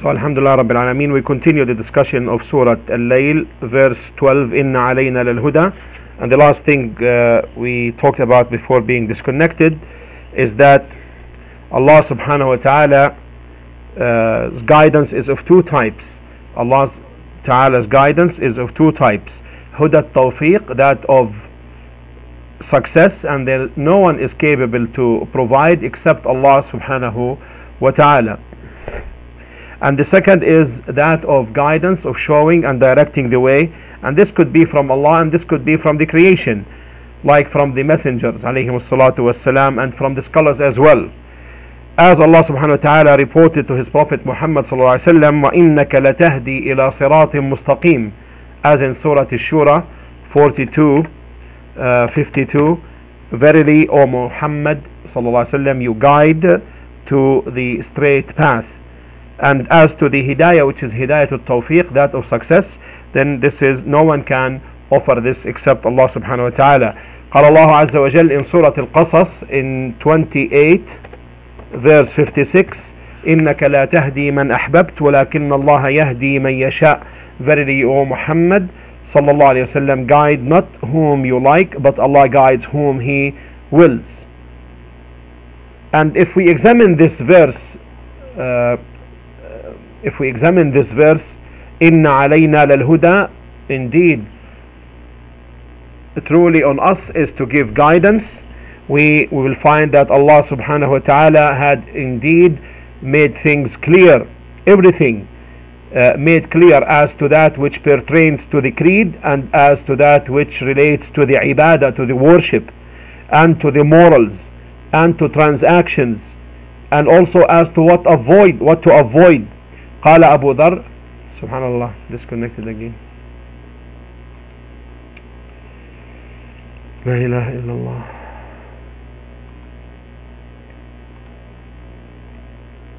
So Alhamdulillah Rabbil Alameen, we continue the discussion of Surah Al-Layl, verse 12, Inna alayna lal-huda. And the last thing uh, we talked about before being disconnected is that Allah subhanahu wa ta'ala uh, guidance is of two types. Allah ta'ala's guidance is of two types. Huda tawfiq, that of success and no one is capable to provide except Allah subhanahu wa ta'ala And the second is that of guidance, of showing and directing the way. And this could be from Allah and this could be from the creation, like from the messengers, alayhim salatu wassalam, and from the scholars as well. As Allah subhanahu wa ta'ala reported to his Prophet Muhammad sallallahu alayhi wa sallam, وَإِنَّكَ لَتَهْدِي إِلَى صِرَاطٍ مُسْتَقِيمٍ As in Surah Ash-Shura 42, uh, 52, Verily, O Muhammad sallallahu alayhi wa sallam, you guide to the straight path. And as to the hidayah, which is hidayah to tawfiq, that of success, then this is, no one can offer this except Allah subhanahu wa ta'ala. قال الله عز وجل in Surah Al-Qasas in 28 verse 56 إنك لا تهدي من أحببت ولكن الله يهدي من يشاء Verily O Muhammad صلى الله عليه وسلم guide not whom you like but Allah guides whom he wills and if we examine this verse uh, if we examine this verse إن علينا للهدى indeed truly on us is to give guidance we, we will find that Allah subhanahu wa ta'ala had indeed made things clear everything uh, made clear as to that which pertains to the creed and as to that which relates to the ibadah to the worship and to the morals and to transactions and also as to what avoid what to avoid قال أبو ذر سبحان الله disconnected again. لا إله إلا الله.